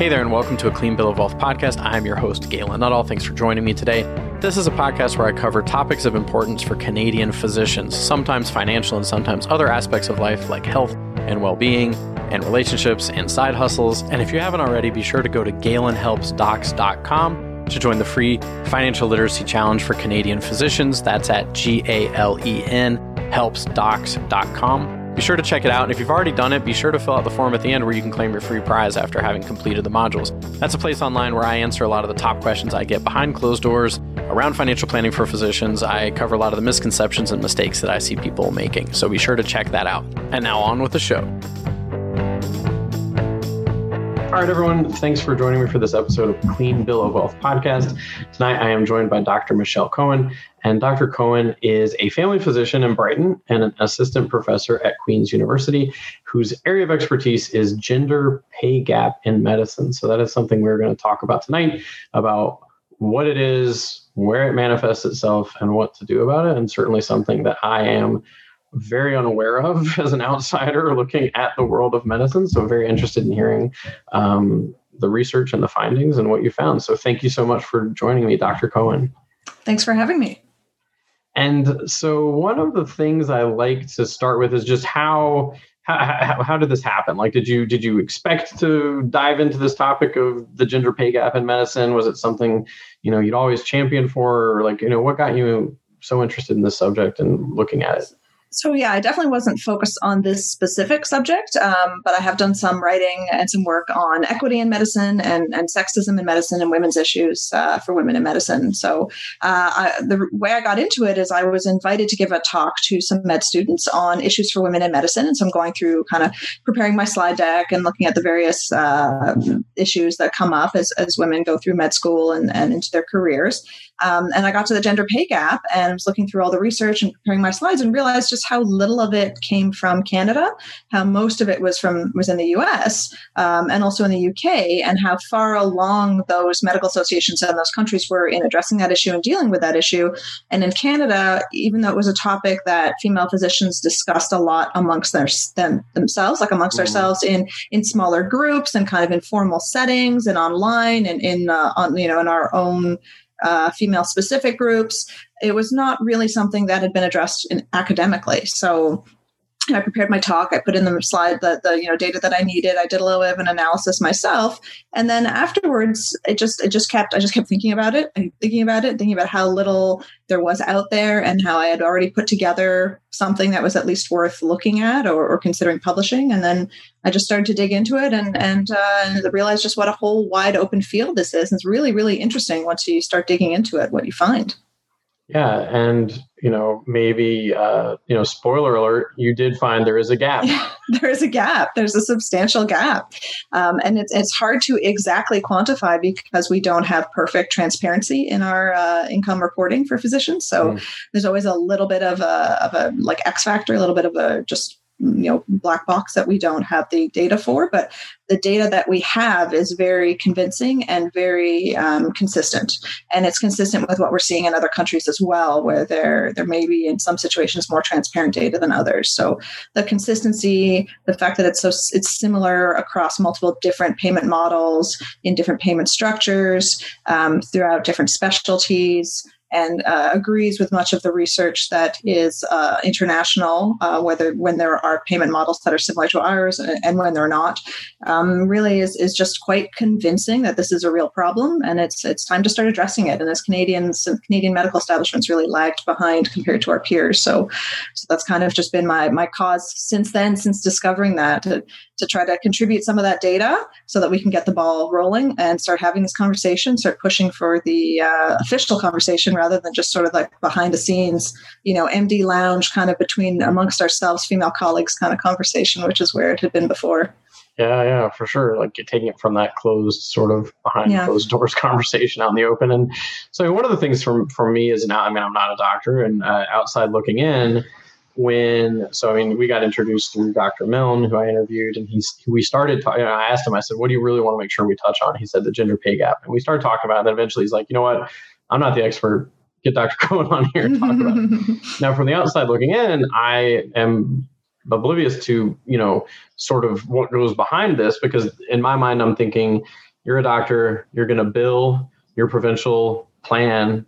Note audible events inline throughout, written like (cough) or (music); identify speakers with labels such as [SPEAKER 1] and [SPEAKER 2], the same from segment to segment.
[SPEAKER 1] Hey there, and welcome to a Clean Bill of Wealth podcast. I'm your host, Galen Nuttall. Thanks for joining me today. This is a podcast where I cover topics of importance for Canadian physicians, sometimes financial and sometimes other aspects of life like health and well being and relationships and side hustles. And if you haven't already, be sure to go to galenhelpsdocs.com to join the free financial literacy challenge for Canadian physicians. That's at G A L E N helpsdocs.com. Be sure to check it out. And if you've already done it, be sure to fill out the form at the end where you can claim your free prize after having completed the modules. That's a place online where I answer a lot of the top questions I get behind closed doors around financial planning for physicians. I cover a lot of the misconceptions and mistakes that I see people making. So be sure to check that out. And now on with the show. All right, everyone. Thanks for joining me for this episode of Clean Bill of Wealth podcast. Tonight, I am joined by Dr. Michelle Cohen. And Dr. Cohen is a family physician in Brighton and an assistant professor at Queen's University, whose area of expertise is gender pay gap in medicine. So, that is something we're going to talk about tonight about what it is, where it manifests itself, and what to do about it. And certainly something that I am very unaware of (laughs) as an outsider looking at the world of medicine. So, very interested in hearing um, the research and the findings and what you found. So, thank you so much for joining me, Dr. Cohen.
[SPEAKER 2] Thanks for having me.
[SPEAKER 1] And so, one of the things I like to start with is just how. How, how, did this happen? Like, did you did you expect to dive into this topic of the gender pay gap in medicine? Was it something you know you'd always championed for, or like you know what got you so interested in this subject and looking at it?
[SPEAKER 2] So yeah, I definitely wasn't focused on this specific subject, um, but I have done some writing and some work on equity in medicine and, and sexism in medicine and women's issues uh, for women in medicine. So uh, I, the way I got into it is I was invited to give a talk to some med students on issues for women in medicine, and so I'm going through kind of preparing my slide deck and looking at the various uh, issues that come up as, as women go through med school and, and into their careers. Um, and I got to the gender pay gap and was looking through all the research and preparing my slides and realized just how little of it came from Canada, how most of it was from was in the U.S. Um, and also in the U.K. and how far along those medical associations and those countries were in addressing that issue and dealing with that issue. And in Canada, even though it was a topic that female physicians discussed a lot amongst their, them, themselves, like amongst mm. ourselves in in smaller groups and kind of informal settings and online and in uh, on you know in our own uh, female specific groups. It was not really something that had been addressed in, academically. So I prepared my talk. I put in the slide the, the you know data that I needed. I did a little bit of an analysis myself, and then afterwards, it just it just kept I just kept thinking about it, thinking about it, thinking about how little there was out there, and how I had already put together something that was at least worth looking at or, or considering publishing. And then I just started to dig into it and and uh, realized just what a whole wide open field this is. And it's really really interesting once you start digging into it, what you find.
[SPEAKER 1] Yeah, and you know maybe uh, you know spoiler alert, you did find there is a gap. (laughs)
[SPEAKER 2] there is a gap. There's a substantial gap, um, and it's it's hard to exactly quantify because we don't have perfect transparency in our uh, income reporting for physicians. So mm. there's always a little bit of a of a like X factor, a little bit of a just you know black box that we don't have the data for but the data that we have is very convincing and very um, consistent. And it's consistent with what we're seeing in other countries as well where there there may be in some situations more transparent data than others. So the consistency the fact that it's so it's similar across multiple different payment models in different payment structures um, throughout different specialties and uh, agrees with much of the research that is uh, international, uh, whether when there are payment models that are similar to ours and, when they're not, um, really is, is just quite convincing that this is a real problem and it's it's time to start addressing it. And as Canadians, Canadian medical establishments really lagged behind compared to our peers. So, so that's kind of just been my my cause since then, since discovering that to, to try to contribute some of that data so that we can get the ball rolling and start having this conversation, start pushing for the uh, official conversation rather than just sort of like behind the scenes, you know, MD lounge kind of between amongst ourselves, female colleagues kind of conversation, which is where it had been before.
[SPEAKER 1] Yeah, yeah, for sure. Like taking it from that closed, sort of behind yeah. closed doors (laughs) conversation out in the open. And so, one of the things from for me is now, I mean, I'm not a doctor, and uh, outside looking in, when so I mean, we got introduced through Dr. Milne, who I interviewed, and he's we started. talking. I asked him, I said, "What do you really want to make sure we touch on?" He said, "The gender pay gap," and we started talking about it. And then eventually, he's like, "You know what? I'm not the expert get Dr. (laughs) Cohen on here and talk about it. (laughs) now, from the outside looking in, I am oblivious to, you know, sort of what goes behind this because in my mind, I'm thinking, you're a doctor, you're going to bill your provincial plan,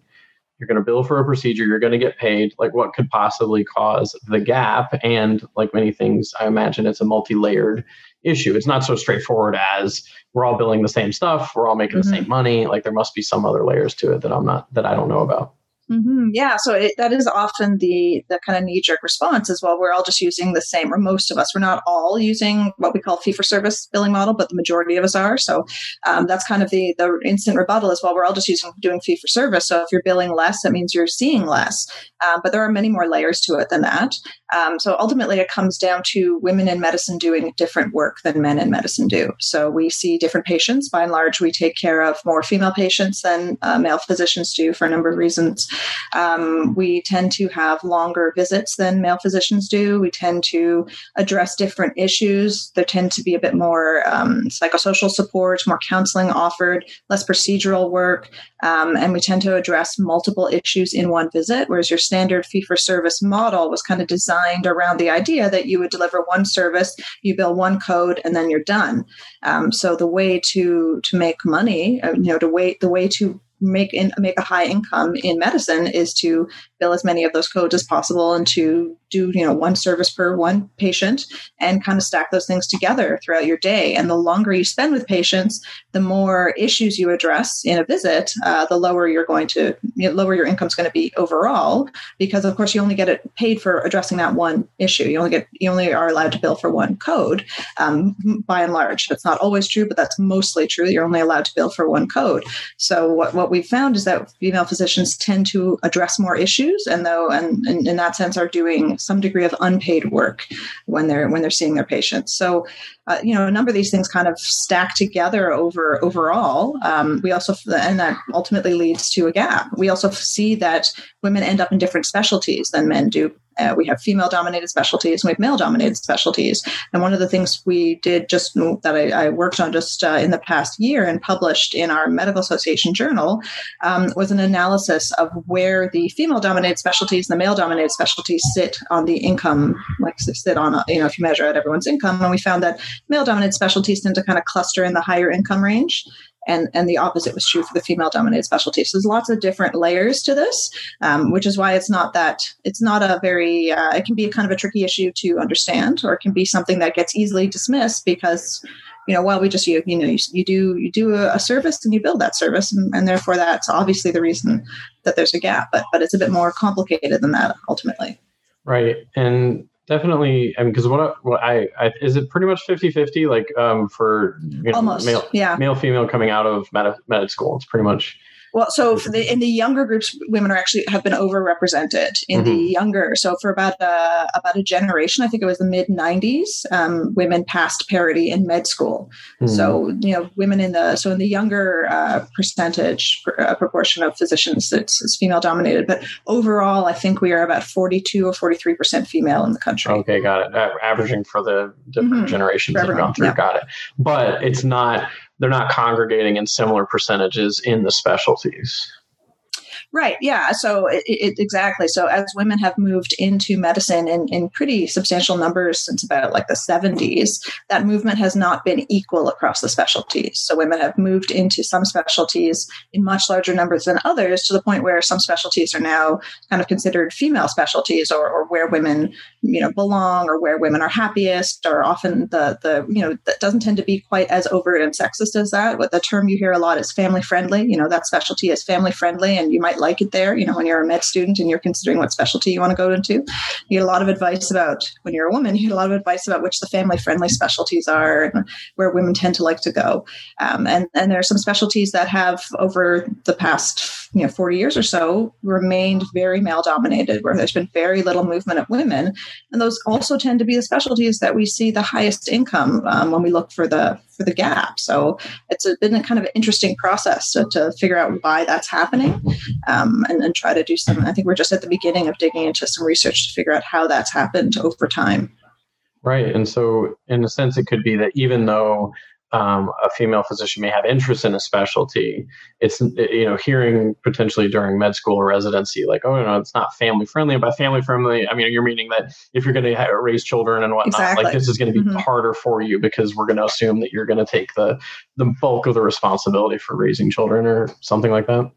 [SPEAKER 1] you're going to bill for a procedure, you're going to get paid. Like, what could possibly cause the gap? And like many things, I imagine it's a multi layered issue. It's not so straightforward as we're all billing the same stuff, we're all making mm-hmm. the same money. Like, there must be some other layers to it that I'm not, that I don't know about.
[SPEAKER 2] Mm-hmm. Yeah, so it, that is often the the kind of knee jerk response as well. We're all just using the same, or most of us. We're not all using what we call fee for service billing model, but the majority of us are. So um, that's kind of the the instant rebuttal as well. We're all just using doing fee for service. So if you're billing less, that means you're seeing less. Um, but there are many more layers to it than that. Um, so ultimately, it comes down to women in medicine doing different work than men in medicine do. So we see different patients. By and large, we take care of more female patients than uh, male physicians do for a number of reasons. Um, we tend to have longer visits than male physicians do. We tend to address different issues. There tend to be a bit more um, psychosocial support, more counseling offered, less procedural work, um, and we tend to address multiple issues in one visit. Whereas your standard fee for service model was kind of designed around the idea that you would deliver one service, you bill one code, and then you're done. Um, so the way to to make money, uh, you know, to wait the way to make in, make a high income in medicine is to bill as many of those codes as possible and to do you know one service per one patient and kind of stack those things together throughout your day. And the longer you spend with patients the more issues you address in a visit uh, the lower you're going to you know, lower your income is going to be overall because of course you only get it paid for addressing that one issue. You only get you only are allowed to bill for one code um, by and large. That's not always true but that's mostly true. You're only allowed to bill for one code. So what, what we've found is that female physicians tend to address more issues and though and, and in that sense are doing some degree of unpaid work when they're when they're seeing their patients. So, uh, you know, a number of these things kind of stack together over overall. Um, we also and that ultimately leads to a gap. We also see that women end up in different specialties than men do uh, we have female dominated specialties and we have male dominated specialties. And one of the things we did just that I, I worked on just uh, in the past year and published in our Medical Association journal um, was an analysis of where the female dominated specialties and the male dominated specialties sit on the income, like they sit on, you know, if you measure out everyone's income. And we found that male dominated specialties tend to kind of cluster in the higher income range and and the opposite was true for the female dominated specialty. So there's lots of different layers to this um, which is why it's not that it's not a very uh, it can be a kind of a tricky issue to understand or it can be something that gets easily dismissed because you know well we just you, you know you, you do you do a, a, service and you build that service and, and therefore that's obviously the reason that there's a gap but but it's a bit more complicated than that ultimately.
[SPEAKER 1] Right. And definitely i mean because what, what I, I, is it pretty much 50 50 like um for you know,
[SPEAKER 2] almost
[SPEAKER 1] male
[SPEAKER 2] yeah.
[SPEAKER 1] male female coming out of med, med school? It's pretty much
[SPEAKER 2] well, so the, in the younger groups, women are actually have been overrepresented in mm-hmm. the younger. So for about a, about a generation, I think it was the mid '90s, um, women passed parity in med school. Mm-hmm. So you know, women in the so in the younger uh, percentage uh, proportion of physicians, it's, it's, female dominated. But overall, I think we are about 42 or 43 percent female in the country.
[SPEAKER 1] Okay, got it. Uh, averaging for the different mm-hmm. generations that have gone through, yeah. got it. But it's not they're not congregating in similar percentages in the specialties.
[SPEAKER 2] Right. Yeah. So it, it, exactly. So as women have moved into medicine in, in pretty substantial numbers since about like the 70s, that movement has not been equal across the specialties. So women have moved into some specialties in much larger numbers than others to the point where some specialties are now kind of considered female specialties or, or where women, you know, belong or where women are happiest or often the, the, you know, that doesn't tend to be quite as overt and sexist as that. What the term you hear a lot is family friendly. You know, that specialty is family friendly and you might like it there. You know, when you're a med student and you're considering what specialty you want to go into, you get a lot of advice about when you're a woman. You get a lot of advice about which the family friendly specialties are and where women tend to like to go. Um, and and there are some specialties that have over the past you know 40 years or so remained very male dominated, where there's been very little movement of women, and those also tend to be the specialties that we see the highest income um, when we look for the for the gap. So it's a, been a kind of interesting process to, to figure out why that's happening um, and, and try to do some. I think we're just at the beginning of digging into some research to figure out how that's happened over time.
[SPEAKER 1] Right. And so, in a sense, it could be that even though um, a female physician may have interest in a specialty, it's you know hearing potentially during med school or residency like oh no it's not family friendly. By family friendly, I mean you're meaning that if you're going to raise children and whatnot, exactly. like this is going to be mm-hmm. harder for you because we're going to assume that you're going to take the the bulk of the responsibility for raising children or something like that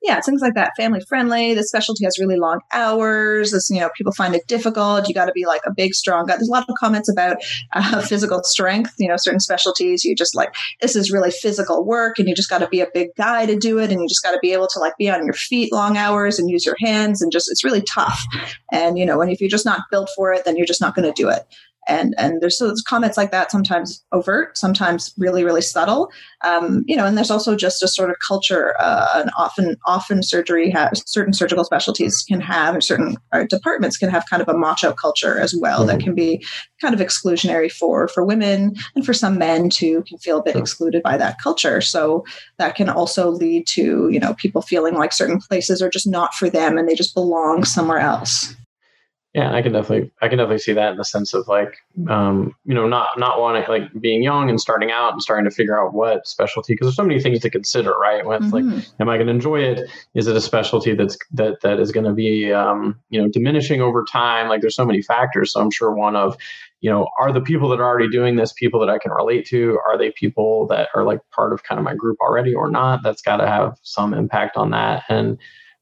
[SPEAKER 2] yeah, things like that. Family friendly. The specialty has really long hours. This, you know, people find it difficult. You got to be like a big, strong guy. There's a lot of comments about uh, (laughs) physical strength. You know, certain specialties, you just like this is really physical work, and you just got to be a big guy to do it, and you just got to be able to like be on your feet long hours and use your hands, and just it's really tough. And you know, and if you're just not built for it, then you're just not going to do it and and there's, so there's comments like that sometimes overt sometimes really really subtle. Um, you know and there's also just a sort of culture uh, and often often surgery has certain surgical specialties can have or certain or departments can have kind of a macho culture as well mm-hmm. that can be kind of exclusionary for for women and for some men too can feel a bit excluded by that culture. So that can also lead to you know people feeling like certain places are just not for them and they just belong somewhere else
[SPEAKER 1] yeah, I can definitely, I can definitely see that in the sense of like, um, you know, not not wanting like being young and starting out and starting to figure out what specialty because there's so many things to consider, right? Mm-hmm. like, am I going to enjoy it? Is it a specialty that's that that is going to be, um, you know, diminishing over time? Like, there's so many factors. So I'm sure one of, you know, are the people that are already doing this people that I can relate to? Are they people that are like part of kind of my group already or not? That's got to have some impact on that and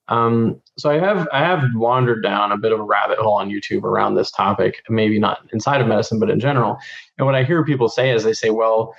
[SPEAKER 1] um, so I have I have wandered down a bit of a rabbit hole on YouTube around this topic, maybe not inside of medicine, but in general. And what I hear people say is they say, well,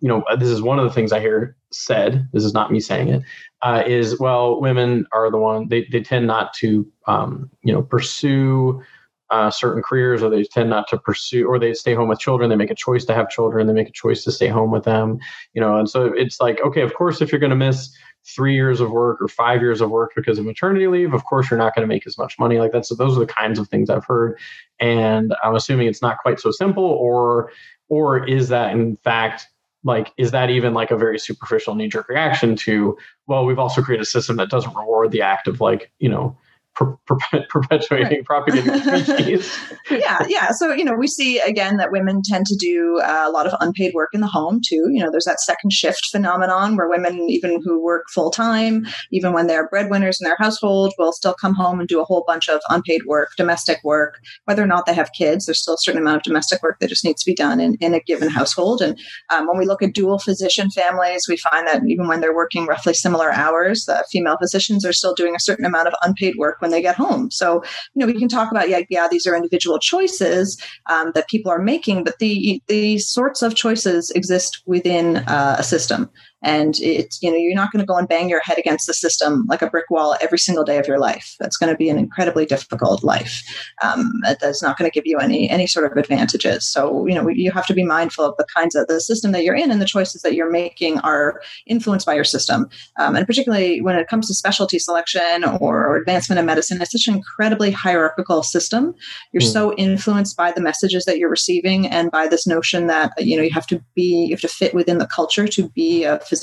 [SPEAKER 1] you know, this is one of the things I hear said. This is not me saying it. Uh, is well, women are the one they they tend not to um, you know pursue uh, certain careers or they tend not to pursue or they stay home with children they make a choice to have children they make a choice to stay home with them you know and so it's like okay of course if you're going to miss three years of work or five years of work because of maternity leave, of course you're not going to make as much money like that. So those are the kinds of things I've heard. And I'm assuming it's not quite so simple, or or is that in fact like is that even like a very superficial knee-jerk reaction to well we've also created a system that doesn't reward the act of like you know per- per- (laughs) perpetuating, right. (laughs) propagating species.
[SPEAKER 2] yeah, yeah. So you know, we see again that women tend to do uh, a lot of unpaid work in the home too. You know, there's that second shift phenomenon where women, even who work full time, even when they're breadwinners in their household, will still come home and do a whole bunch of unpaid work, domestic work, whether or not they have kids. There's still a certain amount of domestic work that just needs to be done in, in a given household. And um, when we look at dual physician families, we find that even when they're working roughly similar hours, uh, female physicians are still doing a certain amount of unpaid work when they get home. So, you know, we can talk about, yeah, yeah, these are individual choices um, that people are making, but the, these sorts of choices exist within uh, a system and it's you know you're not going to go and bang your head against the system like a brick wall every single day of your life that's going to be an incredibly difficult life um, that's not going to give you any any sort of advantages so you know you have to be mindful of the kinds of the system that you're in and the choices that you're making are influenced by your system um, and particularly when it comes to specialty selection or, advancement in medicine it's such an incredibly hierarchical system you're mm. so influenced by the messages that you're receiving and by this notion that you know you have to be you have to fit within the culture to be a physician.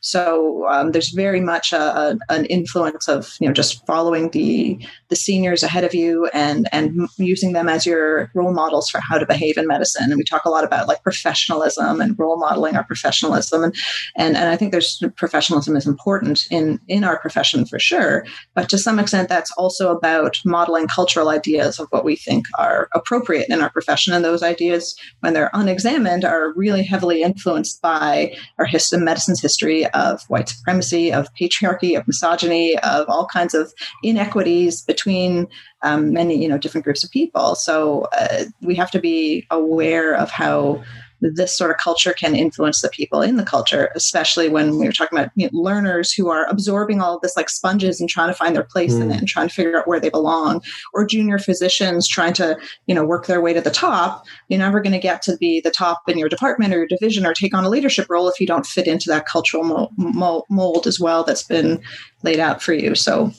[SPEAKER 2] So um, there's very much a, a, an influence of you know just following the the seniors ahead of you and and using them as your role models for how to behave in medicine. And we talk a lot about like professionalism and role modeling our professionalism, and and and I think there's professionalism is important in in our profession for sure. But to some extent, that's also about modeling cultural ideas of what we think are appropriate in our profession, and those ideas, when they're unexamined, are really heavily influenced by our history medicine's history of white supremacy, of patriarchy, of misogyny, of all kinds of inequities between um, many, you know, different groups of people. So uh, we have to be aware of how this sort of culture can influence the people in the culture, especially when we were talking about you know, learners who are absorbing all of this like sponges and trying to find their place mm. in it hmm. and trying to figure out where they belong, or junior physicians trying to, you know, work their way to the top. You're never going to get to be the top in your department or your division or take on a leadership role if you don't fit into that cultural mold, mold as well that's been laid out for you. So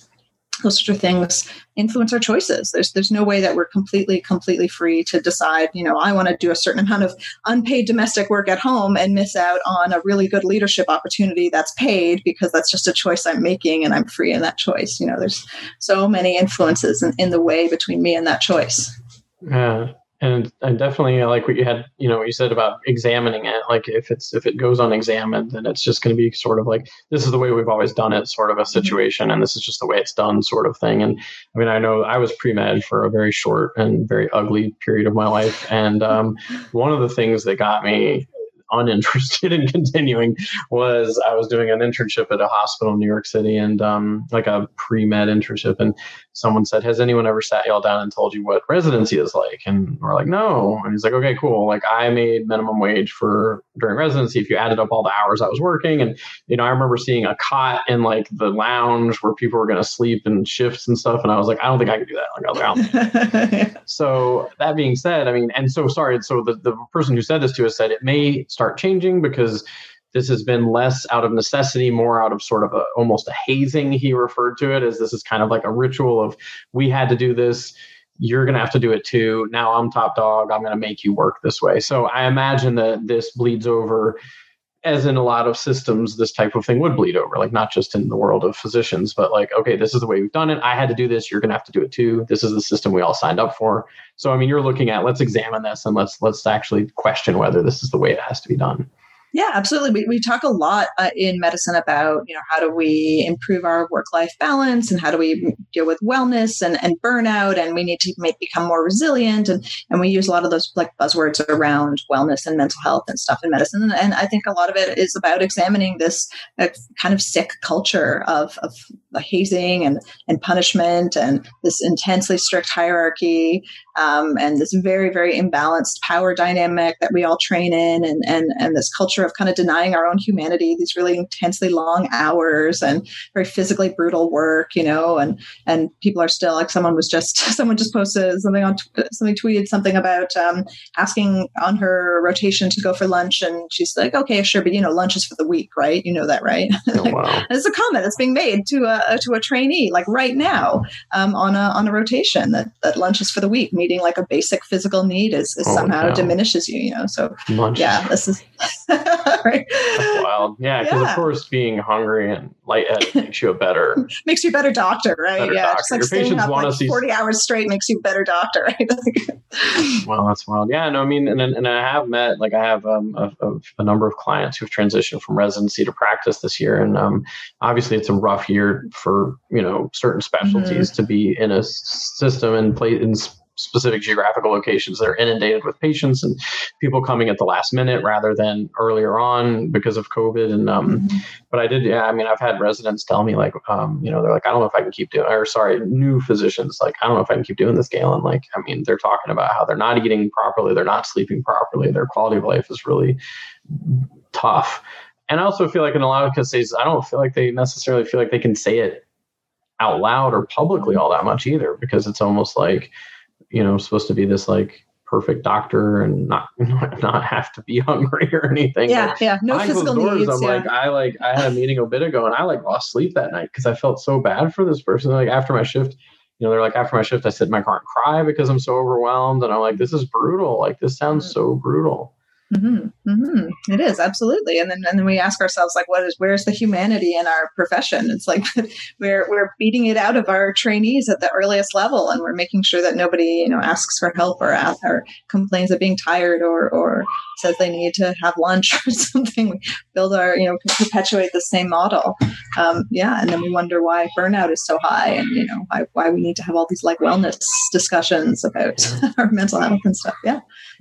[SPEAKER 2] those sort of things influence our choices. There's there's no way that we're completely completely free to decide. You know, I want to do a certain amount of unpaid domestic work at home and miss out on a really good leadership opportunity that's paid because that's just a choice I'm making and I'm free in that choice. You know, there's so many influences in, in the way between me and that choice.
[SPEAKER 1] Yeah. And and definitely like what you had you know what you said about examining it. Like if it's if it goes unexamined then it's just going to be sort of like this is the way we've always done it sort of a mm-hmm. situation and this is just the way it's done sort of thing. And i mean i know i was pre-med for a very short and very ugly period of my life. And um, one of the things that got me uninterested (laughs) in continuing was I was doing an internship at a hospital in New York City and um, like a pre med internship. And someone said, Has anyone ever sat y'all down and told you what residency is like? And we're like, No. And he's like, Okay, cool. Like I made minimum wage for during residency if you added up all the hours I was working. And, you know, I remember seeing a cot in like the lounge where people were going to sleep in shifts and stuff. And I was like, I don't think I can do that. Like, I was like, (laughs) so that being said, I mean, and so sorry. So the, the person who said this to us said it may start changing because this has been less out of necessity, more out of sort of a almost a hazing. He referred to it as this is kind of like a ritual of we had to do this. You're going to have to do it too. Now I'm top dog. I'm going to make you work this way. So I imagine that this bleeds over, as in a lot of systems, this type of thing would bleed over, like not just in the world of physicians, but like, okay, this is the way we've done it. I had to do this. You're going to have to do it too. This is the system we all signed up for. So I mean, you're looking at let's examine this and let's let's actually question whether this is the way it has to be done.
[SPEAKER 2] Yeah, absolutely. We, we talk a lot uh, in medicine about, you know, how do we improve our work life balance and how do we deal with wellness and, and burnout and we need to make become more resilient. And, and we use a lot of those like buzzwords around wellness and mental health and stuff in medicine. And, and I think a lot of it is about examining this uh, kind of sick culture of, of hazing and, and punishment and this intensely strict hierarchy um, and this very, very imbalanced power dynamic that we all train in and, and, and this culture of kind of denying our own humanity, these really intensely long hours and very physically brutal work, you know, and, and people are still like someone was just, (laughs) someone just posted something on, something tweeted something about um, asking on her rotation to go for lunch. And she's like, okay, sure. But you know, lunch is for the weak, right? You know that, right? (laughs) Oh, wow. it's a comment that's being made to a, to a trainee, like right now um, on a, on a rotation that, that lunch is for the weak, meeting like a basic physical need is, is oh, somehow diminishes you, you know? So lunch. yeah, this is (laughs)
[SPEAKER 1] right. That's wild. Yeah, because yeah. of course, being hungry and lightheaded makes you a better (laughs)
[SPEAKER 2] makes you a better doctor, right?
[SPEAKER 1] Better
[SPEAKER 2] yeah,
[SPEAKER 1] doctor. just like Your staying up like
[SPEAKER 2] forty hours straight makes you a better doctor, right? (laughs)
[SPEAKER 1] well, that's wild. Yeah, no, I mean, and and I have met like I have um, a, a, number of clients who've transitioned from residency to practice this year, and um, obviously it's a rough year for you know certain specialties mm-hmm. to be in a system and play in specific geographical locations that are inundated with patients and people coming at the last minute rather than earlier on because of COVID. And um, mm-hmm. but I did, yeah. I mean, I've had residents tell me like, um, you know, they're like, I don't know if I can keep doing, or sorry, new physicians like, I don't know if I can keep doing this, Galen. Like, I mean, they're talking about how they're not eating properly, they're not sleeping properly, their quality of life is really tough. And I also feel like in a lot of cases, I don't feel like they necessarily feel like they can say it out loud or publicly all that much either, because it's almost like you know supposed to be this like perfect doctor and not (laughs) not have to be (laughs) hungry or anything.
[SPEAKER 2] Yeah, yeah, no physical doors, needs.
[SPEAKER 1] I'm
[SPEAKER 2] yeah.
[SPEAKER 1] like, I like, I had a meeting a bit ago, and I like lost sleep that night because I felt so bad for this person. Like after my shift, you know, they're like, after my shift, I sit in my car and cry because I'm so overwhelmed, and I'm like, this is brutal. Like this sounds mm. so brutal.
[SPEAKER 2] Mm-hmm. Mm-hmm. It is absolutely, and then and then we ask ourselves like, what is where's the humanity in our profession? It's like (laughs) we're we're beating it out of our trainees at the earliest level, and we're making sure that nobody you know asks for help or asks, or complains of being tired or or says they need to have lunch (laughs) or something. We build our you know perpetuate the same model, um, yeah, and then we wonder why burnout is so high, and you know why why we need to have all these like wellness discussions about (laughs) our mental health and stuff. Yeah,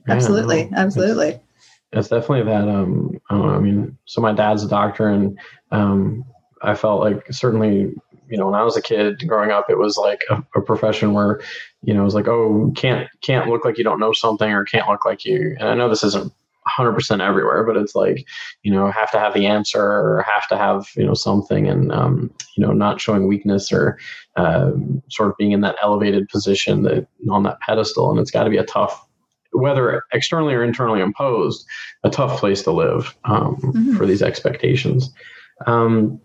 [SPEAKER 2] absolutely, absolutely
[SPEAKER 1] it's definitely that um I know, I mean, so my dad's a doctor and um I felt like certainly, you know, when I was a kid growing up, it was like a, a profession where, you know, it was like, oh, can't can't look like you don't know something or can't look like you and I know this isn't 100% everywhere but it's like you know have to have the answer or have to have you know something and um, you know not showing weakness or uh, sort of being in that elevated position that on that pedestal and it's got to be a tough whether externally or internally imposed, a tough place to live um, mm-hmm. for these expectations. Um,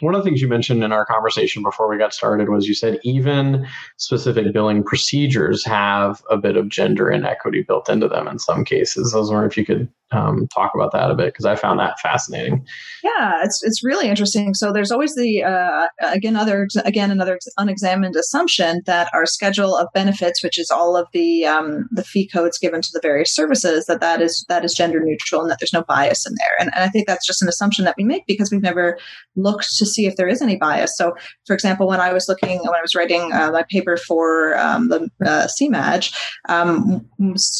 [SPEAKER 1] one of the things you mentioned in our conversation before we got started was you said even specific billing procedures have a bit of gender inequity built into them in some cases. I was wondering if you could um, talk about that a bit because I found that fascinating.
[SPEAKER 2] Yeah, it's it's really interesting. So there's always the uh, again other again another unexamined assumption that our schedule of benefits, which is all of the um, the fee codes given to the various services, that that is that is gender neutral and that there's no bias in there. And, and I think that's just an assumption that we make because we've never looked to see if there is any bias. So, for example, when I was looking when I was writing uh, my paper for um, the uh, CMAJ, um,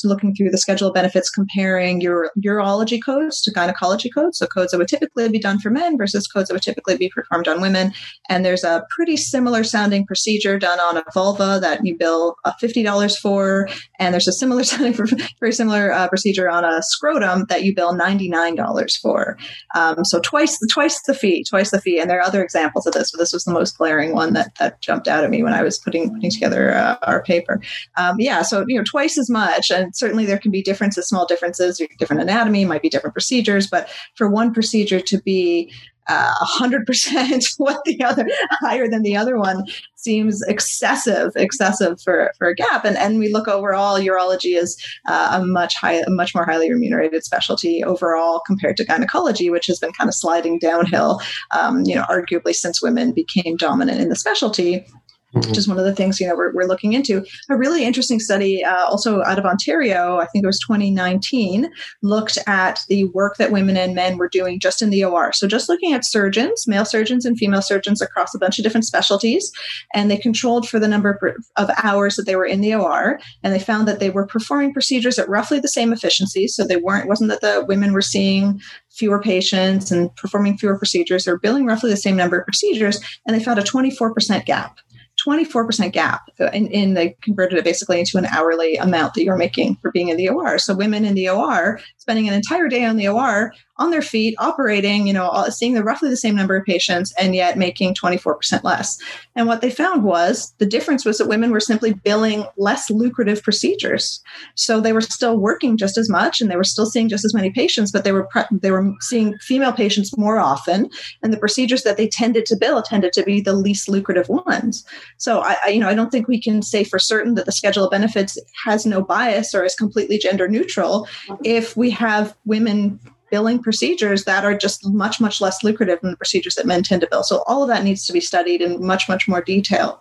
[SPEAKER 2] looking through the schedule of benefits, comparing your urology codes to gynecology codes, so codes that would typically be done for men versus codes that would typically be performed on women. And there's a pretty similar sounding procedure done on a vulva that you bill uh, $50 for. And there's a similar (laughs) sounding, very similar uh, procedure on a scrotum that you bill $99 for. Um, so twice the, twice the fee, twice the fee. And there are other examples of this, but this was the most glaring one that, that jumped out at me when I was putting, putting together uh, our paper. Um, yeah. So, you know, twice as much. And certainly there can be differences, small differences, different anatomy, might be different procedures, but for one procedure to be uh, 100% (laughs) what the other higher than the other one seems excessive excessive for, for a gap and and we look overall urology is uh, a much high a much more highly remunerated specialty overall compared to gynecology which has been kind of sliding downhill um, you know arguably since women became dominant in the specialty. Which is one of the things you know we're, we're looking into. A really interesting study uh, also out of ontario i think it was 2019 looked at the work that women and men were doing just in the or so just looking at surgeons male surgeons and female surgeons across a bunch of different specialties and they controlled for the number of hours that they were in the or and they found that they were performing procedures at roughly the same efficiency. So they weren't wasn't that the women were seeing fewer patients and performing fewer procedures they're billing roughly the same number of procedures and they found a 24% gap 24% gap in, in they converted it basically into an hourly amount that you're making for being in the OR. So women in the OR spending an entire day on the OR on their feet, operating, you know, seeing the roughly the same number of patients and yet making 24% less. And what they found was the difference was that women were simply billing less lucrative procedures. So they were still working just as much and they were still seeing just as many patients, but they were pre- they were seeing female patients more often and the procedures that they tended to bill tended to be the least lucrative ones. So I, I you know, I don't think we can say for certain that the schedule of benefits has no bias or is completely gender neutral if we have women billing procedures that are just much much less lucrative than the procedures that men tend to bill. So all of that needs to be studied in much much more detail.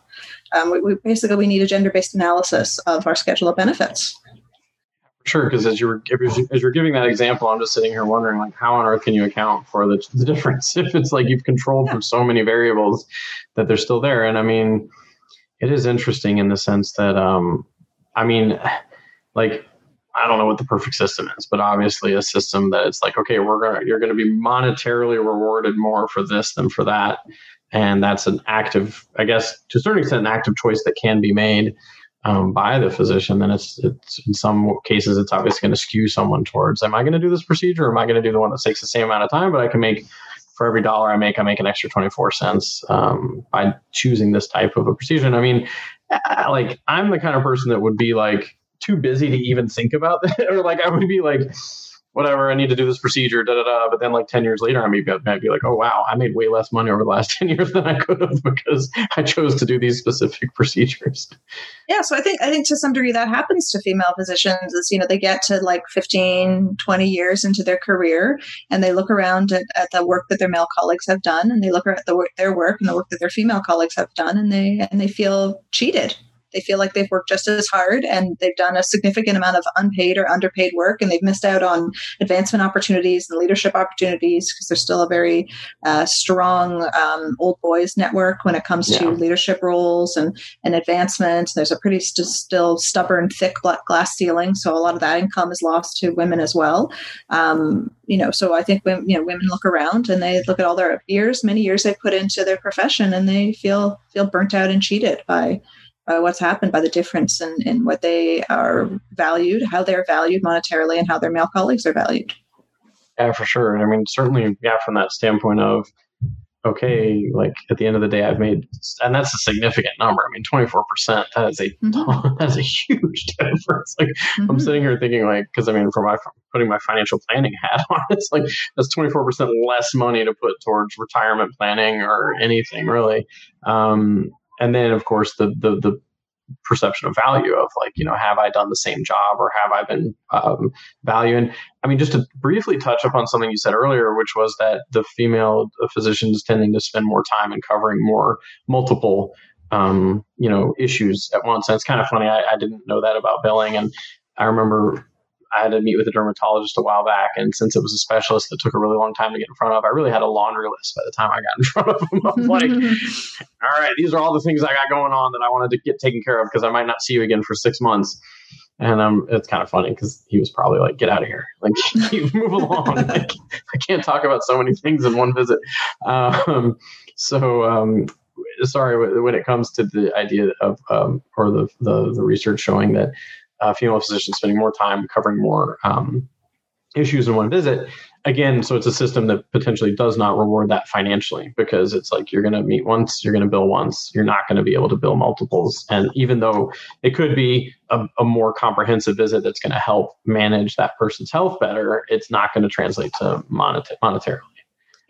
[SPEAKER 2] Um, we, we, basically we need a gender-based analysis of our schedule of benefits.
[SPEAKER 1] Sure because as you're as you're giving that example i'm just sitting here wondering like how on earth can you account for the, the difference? (laughs) If it's like you've controlled yeah. from so many variables that they're still there. And i mean it is interesting in the sense that um i mean like I don't know what the perfect system is, but obviously a system that it's like, okay, we're gonna you're gonna be monetarily rewarded more for this than for that. And that's an active, I guess, to a certain extent, an active choice that can be made um, by the physician. Then it's, it's in some cases, it's obviously going to skew someone towards, am I going to do this procedure or am I going to do the one that takes the same amount of time, but I can make for every dollar I make, I make an extra 24 cents um, by choosing this type of a procedure. I mean, like I'm the kind of person that would be like, too busy to even think about (laughs) that. or like I would be like, whatever, I need to do this procedure, da da da. But then like 10 years later, I may be, might be like, oh wow, I made way less money over the last (laughs) 10 years than I could have because I chose to do these specific (laughs) procedures.
[SPEAKER 2] Yeah, so I think I think to some degree that happens to female physicians is, you know, they get to like 15, 20 years into their career and they look around at, at the work that their male colleagues have done and they look at the their work and the work that their female colleagues have done and they and they feel cheated they feel like they've worked just as hard and they've done a significant amount of unpaid or underpaid work and they've missed out on advancement opportunities and leadership opportunities because there's still a very uh, strong um, old boys network when it comes yeah. to leadership roles and, and advancement. There's a pretty st- still stubborn, thick glass ceiling. So a lot of that income is lost to women as well. Um, you know, so I think when, you know, women look around and they look at all their years, many years they've put into their profession and they feel, feel burnt out and cheated by, uh, what's happened by the difference in, in what they are valued, how they're valued monetarily, and how their male colleagues are valued.
[SPEAKER 1] Yeah, for sure. I mean, certainly, yeah, from that standpoint of, okay, like at the end of the day, I've made, and that's a significant number. I mean, 24%, that is a, mm-hmm. (laughs) that's a huge difference. Like mm-hmm. I'm sitting here thinking like, cause I mean, for my, putting my financial planning (laughs) hat on, it's like, that's 24% less money to put towards retirement planning or anything really. Um, and then of course the the the perception of value of like you know have i done the same job or have i been um, i mean just to briefly touch upon something you said earlier which was that the female physicians tending to spend more time and covering more multiple um, you know issues at once. And it's kind of funny I, I didn't know that about billing. And i remember I had to meet with a dermatologist a while back, and since it was a specialist that took a really long time to get in front of, I really had a laundry list by the time I got in (laughs) front of him. I was like, (laughs) "All right, these are all the things I got going on that I wanted to get taken care of because I might not see you again for six months." And um, it's kind of funny because he was probably like, "Get out of here! Like, (laughs) you move along. like, I can't talk about so many things in one visit." Um, so, um, sorry. When it comes to the idea of um, or the, the the research showing that uh, female physicians spending more time covering more um, issues in one visit. Again, so it's a system that potentially does not reward that financially because it's like you're going to meet once, you're going to bill once, you're not going to be able to bill multiples. And even though it could be a, a more comprehensive visit that's going to help manage that person's health better, it's not going to translate to monet- monetarily.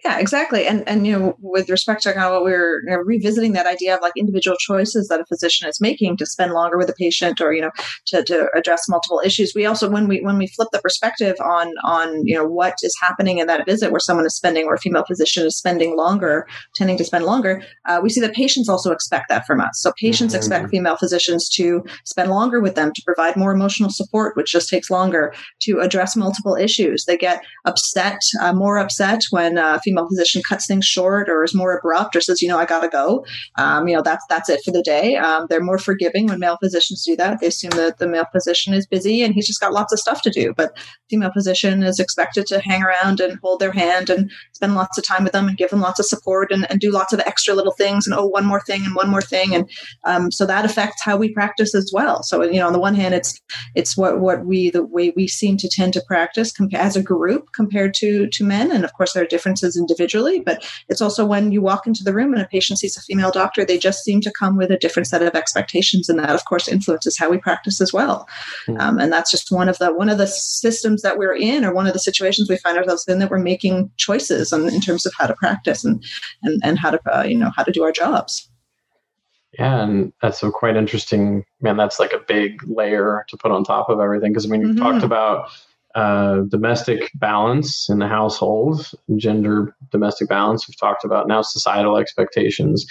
[SPEAKER 2] Yeah, exactly. And and you know, with respect to kind of what we are you know, revisiting that idea of like individual choices that a physician is making to spend longer with a patient or you know to, to address multiple issues. We also when we when we flip the perspective on on you know what is happening in that visit where someone is spending or a female physician is spending longer, tending to spend longer, uh, we see that patients also expect that from us. So patients mm-hmm. expect female physicians to spend longer with them to provide more emotional support, which just takes longer to address multiple issues. They get upset, uh, more upset when uh, female physician cuts things short or is more abrupt or says, you know, I got to go. Um, you know, that's that's it for the day. Um, they're more forgiving when male physicians do that. They assume that the male physician is busy and he's just got lots of stuff to do. But female physician is expected to hang around and hold their hand and spend lots of time with them and give them lots of support and, and do lots of extra little things and oh, one more thing and one more thing. And um, so that affects how we practice as well. So you know, on the one hand, it's it's what what we the way we seem to tend to practice as a group compared to to men. And of course, there are differences individually, but it's also when you walk into the room and a patient sees a female doctor, they just seem to come with a different set of expectations, and that of course influences how we practice as well. Mm. Um, and that's just one of the one of the systems that we're in, or one of the situations we find ourselves in that we're making choices on, in terms of how to practice and and and how to uh, you know how to do our jobs.
[SPEAKER 1] Yeah, and that's so quite interesting. Man, that's like a big layer to put on top of everything. Because I mean, you've mm-hmm. talked about uh, domestic balance in the household, gender domestic balance. We've talked about now societal expectations,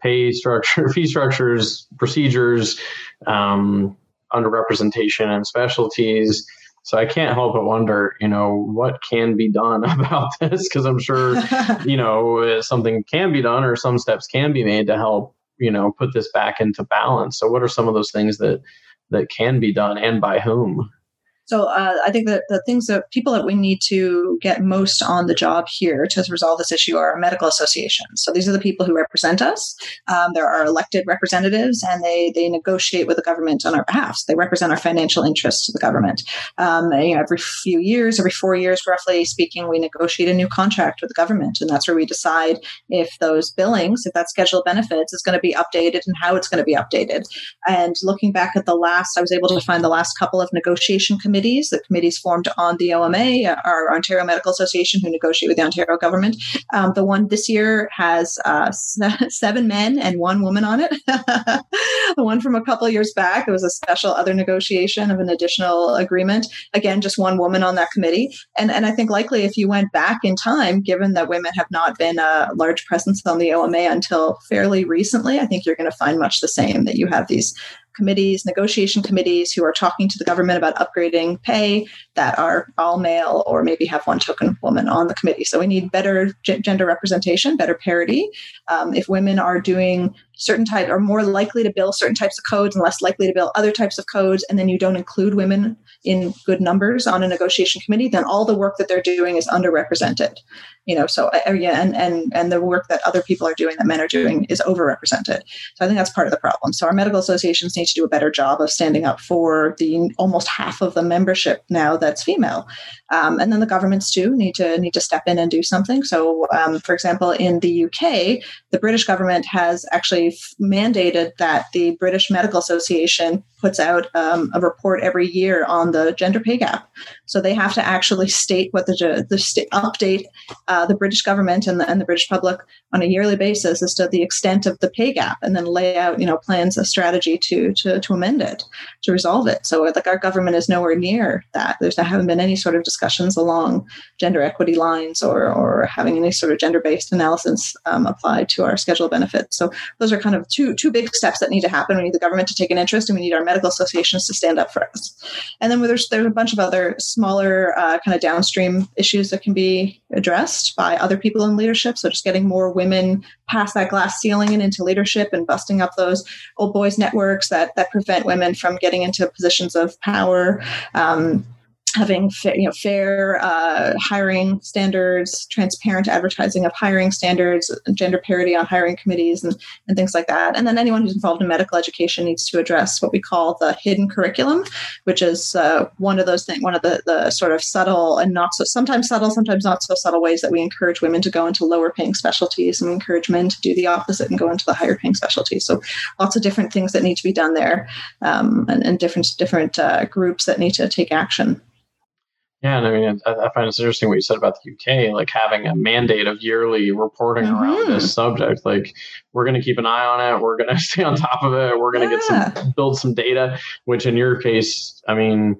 [SPEAKER 1] pay structure, (laughs) fee structures, procedures, um, underrepresentation and specialties. So I can't help but wonder, you know, what can be done (laughs) about this? Because I'm sure, (laughs) you know, something can be done or some steps can be made to help, you know, put this back into balance. So what are some of those things that that can be done and by whom?
[SPEAKER 2] So uh, I think that the things that people that we need to get most on the job here to resolve this issue are medical associations. So these are the people who represent us. Um, there are elected representatives, and they they negotiate with the government on our behalf. So they represent our financial interests to the government. Um, you know, every few years, every four years, roughly speaking, we negotiate a new contract with the government, and that's where we decide if those billings, if that schedule of benefits, is going to be updated and how it's going to be updated. And looking back at the last, I was able to find the last couple of negotiation committees committees, the committees formed on the OMA, our Ontario Medical Association, who negotiate with the Ontario government. Um, the one this year has uh, (laughs) seven men and one woman on it. (laughs) the one from a couple years back, it was a special other negotiation of an additional agreement. Again, just one woman on that committee. And, and I think likely if you went back in time, given that women have not been a large presence on the OMA until fairly recently, I think you're going to find much the same that you have these committees, negotiation committees who are talking to the government about upgrading pay that are all male or maybe have one token woman on the committee. So we need better gender representation, better parity. Um, if women are doing certain type are more likely to bill certain types of codes and less likely to bill other types of codes and then you don't include women in good numbers on a negotiation committee then all the work that they're doing is underrepresented. You know so uh, yeah and and and the work that other people are doing that men are doing is overrepresented. So i think that's part of the problem. So our medical associations need to do a better job of standing up for the almost half of the membership now that's female. Um, and then the governments too need to need to step in and do something. So um, for example in the uk the british government has actually mandated that the British Medical Association puts out um, a report every year on the gender pay gap. So they have to actually state what the the update uh, the British government and the, and the British public on a yearly basis as to the extent of the pay gap, and then lay out you know plans, a strategy to to to amend it, to resolve it. So like our government is nowhere near that. There's there haven't been any sort of discussions along gender equity lines or or having any sort of gender based analysis um, applied to our schedule benefits. So those are kind of two two big steps that need to happen. We need the government to take an interest, and we need our medical associations to stand up for us. And then there's there's a bunch of other smaller uh, kind of downstream issues that can be addressed by other people in leadership. So just getting more women past that glass ceiling and into leadership and busting up those old boys networks that that prevent women from getting into positions of power. Um, having fa- you know fair uh, hiring standards, transparent advertising of hiring standards, gender parity on hiring committees, and, and things like that. And then anyone who's involved in medical education needs to address what we call the hidden curriculum, which is uh, one of those things, one of the, the sort of subtle and not so sometimes subtle, sometimes not so subtle ways that we encourage women to go into lower paying specialties and encourage men to do the opposite and go into the higher paying specialties. So lots of different things that need to be done there, um, and, and, different different uh, groups that need to take action.
[SPEAKER 1] Yeah, and I mean, I, I, find it's interesting what you said about the UK, like having a mandate of yearly reporting mm-hmm. around this subject. Like, we're going to keep an eye on it. We're going (laughs) to stay on top of it. We're going to yeah. get some, build some data. Which, in your case, I mean,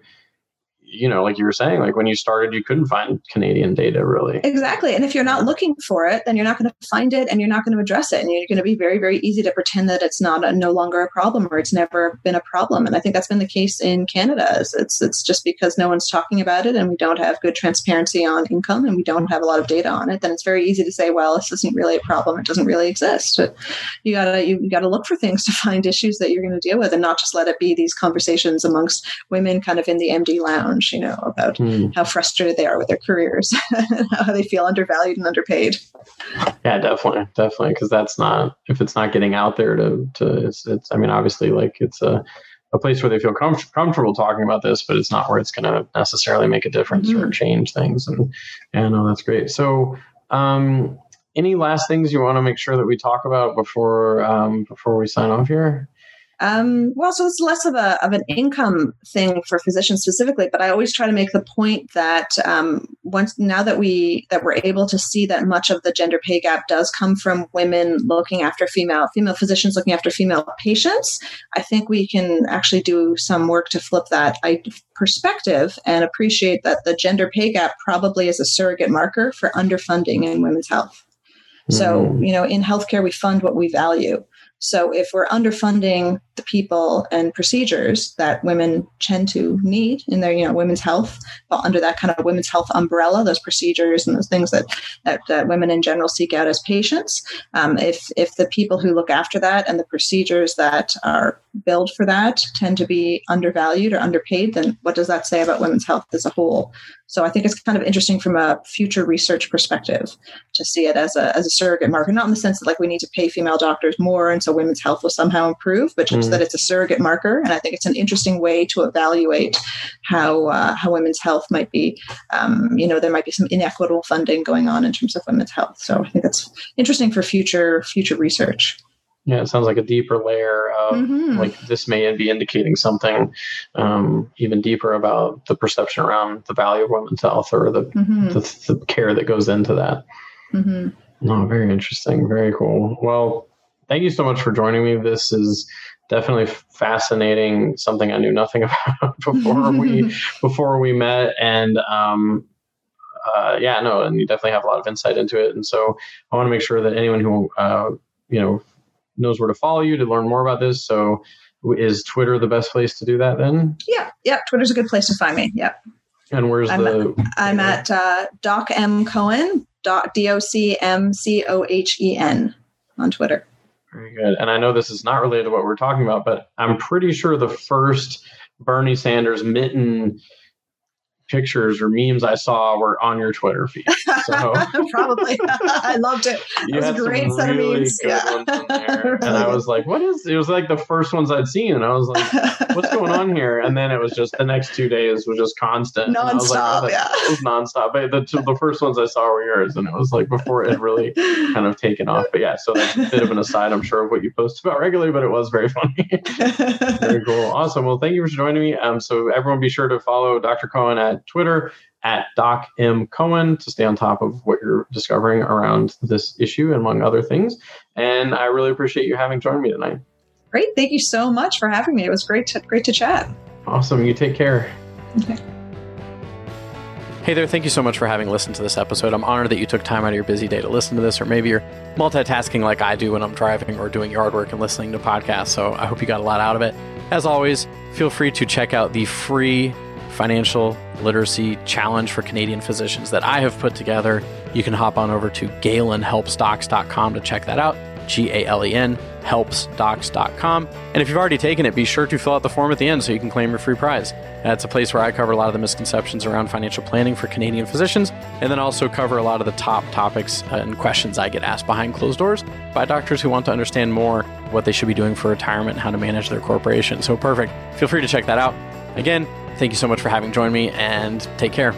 [SPEAKER 1] you know, like you were saying, like when you started, you couldn't find Canadian data really.
[SPEAKER 2] Exactly. And if you're not looking for it, then you're not going to find it and you're not going to address it. And you're going to be very, very easy to pretend that it's not a, no longer a problem or it's never been a problem. And I think that's been the case in Canada. It's, it's just because no one's talking about it and we don't have good transparency on income and we don't have a lot of data on it, then it's very easy to say, well, this isn't really a problem. It doesn't really exist. But you gotta, you, you gotta look for things (laughs) to find issues that you're going to deal with and not just let it be these conversations amongst women kind of in the MD lounge you know, about mm. how frustrated they are with their careers, (laughs) how they feel undervalued and underpaid.
[SPEAKER 1] Yeah, definitely, definitely, because that's not if it's not getting out there to to it's, it's I mean, obviously, like it's a a place where they feel com- comfortable talking about this, but it's not where it's going to necessarily make a difference mm-hmm. or change things. And yeah, no, that's great. So, um, any last things you want to make sure that we talk about before um, before we sign off here?
[SPEAKER 2] Um, well, so it's less of a of an income thing for physicians specifically, but I always try to make the point that um, once now that we that we're able to see that much of the gender pay gap does come from women looking after female female physicians looking after female patients, I think we can actually do some work to flip that perspective and appreciate that the gender pay gap probably is a surrogate marker for underfunding in women's health. So, mm-hmm. you know, in healthcare, we fund what we value. So if we're underfunding the people and procedures that women tend to need in their, you know, women's health, well, under that kind of women's health umbrella, those procedures and those things that, that, that women in general seek out as patients, um, if if the people who look after that and the procedures that are billed for that tend to be undervalued or underpaid, then what does that say about women's health as a whole? So I think it's kind of interesting from a future research perspective to see it as a, as a surrogate marker, not in the sense that like we need to pay female doctors more and so women's health will somehow improve, but just mm. that it's a surrogate marker. And I think it's an interesting way to evaluate how uh, how women's health might be. Um, you know, there might be some inequitable funding going on in terms of women's health. So I think that's interesting for future future research.
[SPEAKER 1] Yeah, it sounds like a deeper layer of mm-hmm. like this may be indicating something um, even deeper about the perception around the value of women's health or the, mm-hmm. the, the, care that goes into that. Mm-hmm. No, very interesting. Very cool. Well, thank you so much for joining me. This is definitely fascinating. Something I knew nothing (laughs) about before we (laughs) before we met, and um, uh, yeah, no, and you definitely have a lot of insight into it. And so I want to make sure that anyone who uh, you know knows where to follow you to learn more about this. So is Twitter the best place to do that then?
[SPEAKER 2] Yeah, yeah. Twitter's a good place to find me. Yep.
[SPEAKER 1] And where's
[SPEAKER 2] I'm
[SPEAKER 1] the?
[SPEAKER 2] At, I'm at uh, Doc M Cohen. Doc D O C M C O H E N on Twitter.
[SPEAKER 1] Very good. And I know this is not related to what we're talking about, but I'm pretty sure the first Bernie Sanders mitten pictures or memes I saw were on your Twitter feed. So (laughs)
[SPEAKER 2] probably, (laughs) I loved it. (laughs)
[SPEAKER 1] You it was had a great set really of memes. yeah. ones in there, really and I was like, "What is?" It was like the first ones I'd seen, and I was like, "What's going on here?" And then it was just the next two days was just constant,
[SPEAKER 2] nonstop. Like, oh,
[SPEAKER 1] yeah, it was nonstop. But the the first ones I saw were yours, and it was like before it had really kind of taken off. But yeah, so that's a bit of an aside, I'm sure, of what you post about regularly, but it was very funny. very cool, awesome. Well, thank you for joining me. Um, so everyone, be sure to follow Dr. Cohen at Twitter at Doc M Cohen to stay on top of what you're discovering around this issue, among other things. And I really appreciate you having joined me tonight.
[SPEAKER 2] Great, thank you so much for having me. It was great to great to chat.
[SPEAKER 1] Awesome. You take care. Okay. Hey there, thank you so much for having listened to this episode. I'm honored that you took time out of your busy day to listen to this, or maybe you're multitasking like I do when I'm driving or doing yard work and listening to podcasts. So I hope you got a lot out of it. As always, feel free to check out the free financial literacy challenge for Canadian physicians that I have put together. You can hop on over to galenhelpsdocs.com to check that out. G A L E N helpsdocs.com. And if you've already taken it, be sure to fill out the form at the end so you can claim your free prize. That's a place where I cover a lot of the misconceptions around financial planning for Canadian physicians, and then also cover a lot of the top topics uh, and questions I get asked behind closed doors by doctors who want to understand more what they should be doing for retirement and how to manage their corporation. So perfect. Feel free to check that out. Again, Thank you so much for having joined me and take care.